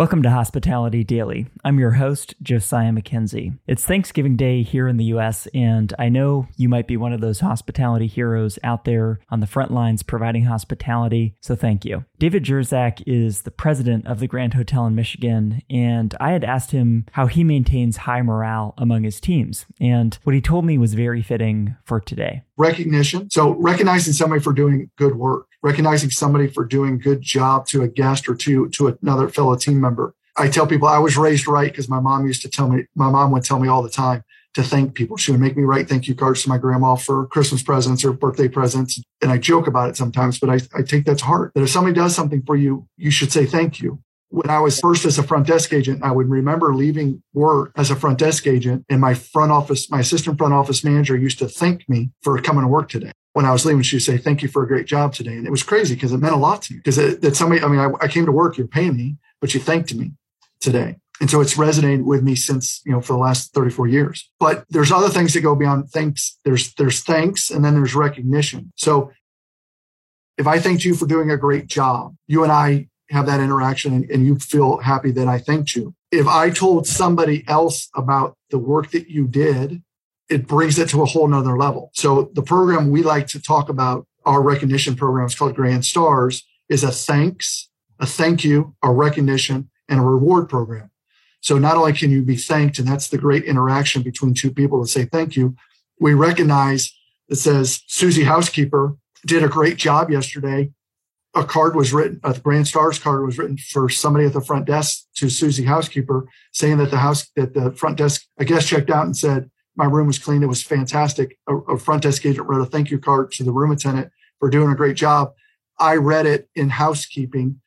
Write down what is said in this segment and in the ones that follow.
Welcome to Hospitality Daily. I'm your host, Josiah McKenzie. It's Thanksgiving Day here in the US, and I know you might be one of those hospitality heroes out there on the front lines providing hospitality, so thank you. David Jurcak is the president of the Grand Hotel in Michigan, and I had asked him how he maintains high morale among his teams, and what he told me was very fitting for today. Recognition. So, recognizing somebody for doing good work recognizing somebody for doing good job to a guest or to, to another fellow team member. I tell people I was raised right because my mom used to tell me, my mom would tell me all the time to thank people. She would make me write thank you cards to my grandma for Christmas presents or birthday presents. And I joke about it sometimes, but I, I take that to heart that if somebody does something for you, you should say thank you. When I was first as a front desk agent, I would remember leaving work as a front desk agent and my front office, my assistant front office manager used to thank me for coming to work today when I was leaving, she'd say, thank you for a great job today. And it was crazy because it meant a lot to me because that somebody, I mean, I, I, came to work, you're paying me, but you thanked me today. And so it's resonated with me since, you know, for the last 34 years. But there's other things that go beyond thanks. There's, there's thanks and then there's recognition. So if I thanked you for doing a great job, you and I have that interaction and, and you feel happy that I thanked you. If I told somebody else about the work that you did it brings it to a whole nother level. So the program we like to talk about, our recognition program is called Grand Stars, is a thanks, a thank you, a recognition, and a reward program. So not only can you be thanked, and that's the great interaction between two people to say thank you, we recognize it says Susie Housekeeper did a great job yesterday. A card was written, a Grand Stars card was written for somebody at the front desk to Susie Housekeeper, saying that the house that the front desk, I guess, checked out and said, my room was clean. It was fantastic. A, a front desk agent wrote a thank you card to the room attendant for doing a great job. I read it in housekeeping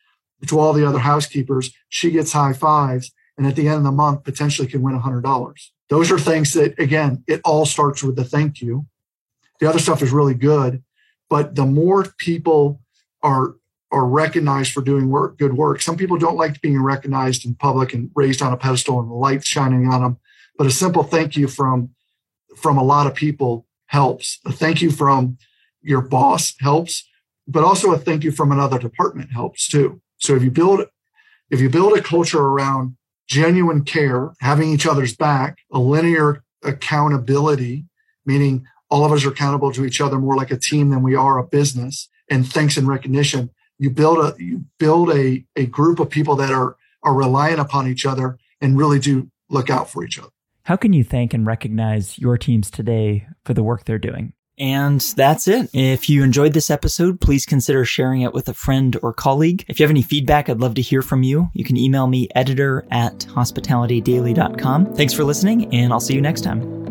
to all the other housekeepers. She gets high fives. And at the end of the month, potentially can win $100. Those are things that, again, it all starts with the thank you. The other stuff is really good. But the more people are are recognized for doing work, good work. Some people don't like being recognized in public and raised on a pedestal and the light shining on them. But a simple thank you from from a lot of people helps. A thank you from your boss helps, but also a thank you from another department helps too. So if you build if you build a culture around genuine care, having each other's back, a linear accountability, meaning all of us are accountable to each other more like a team than we are a business, and thanks and recognition, you build a you build a, a group of people that are are reliant upon each other and really do look out for each other. How can you thank and recognize your teams today for the work they're doing? And that's it. If you enjoyed this episode, please consider sharing it with a friend or colleague. If you have any feedback, I'd love to hear from you. You can email me editor at hospitalitydaily.com. Thanks for listening, and I'll see you next time.